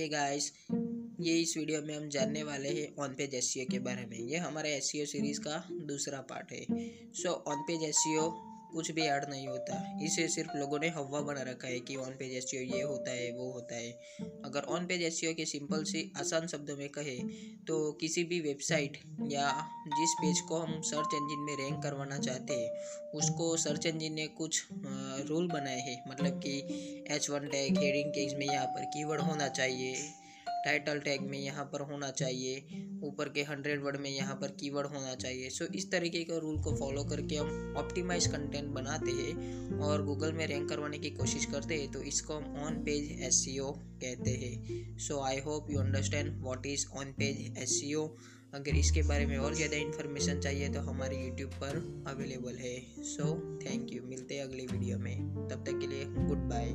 Hey guys ये इस video में हम जानने वाले हैं ऑन पेज एस के बारे में। ये हमारे एस सीरीज़ का दूसरा पार्ट है। सो ऑन पेज एस कुछ भी ऐड नहीं होता। इसे सिर्फ़ लोगों ने हवा बना रखा है कि ऑन पेज एस ये होता है, वो होता है। अगर ऑन पेज एस के सिंपल से आसान शब्दों में कहे तो किसी भी वेबसाइट या जिस पेज को हम सर्च इंजन में रैंक करवाना चाहते हैं, उसको सर्च इंजन ने कुछ रूल बनाए हैं। मतलब कि H one tag heading tags में यहाँ पर कीवर्ड होना चाहिए। टाइटल टैग में यहाँ पर होना चाहिए। ऊपर के हंड्रेड वर्ड में यहाँ पर कीवर्ड होना चाहिए। सो इस तरीके के रूल को फॉलो करके हम ऑप्टिमाइज कंटेंट बनाते हैं और गूगल में रैंक करवाने की कोशिश करते हैं तो इसको हम ऑन पेज एस कहते हैं। So I hope you understand what is on page S अगर इसके बारे में और ज़्यादा इन्फॉर्मेशन चाहिए तो हमारे यूट्यूब पर अवेलेबल है। सो थैंक यू मिलते हैं अगले वीडियो में। तब तक के लिए गुड बाय